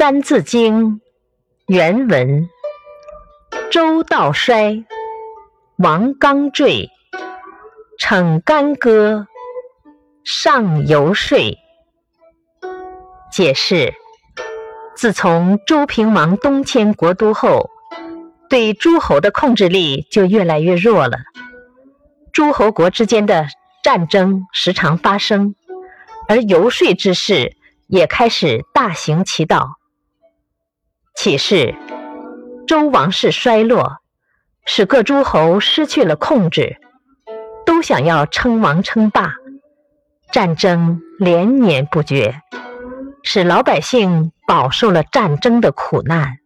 三字经》原文：周道衰，王纲坠，逞干戈，上游说。解释：自从周平王东迁国都后，对诸侯的控制力就越来越弱了。诸侯国之间的战争时常发生，而游说之事也开始大行其道。启示，周王室衰落，使各诸侯失去了控制，都想要称王称霸，战争连年不绝，使老百姓饱受了战争的苦难。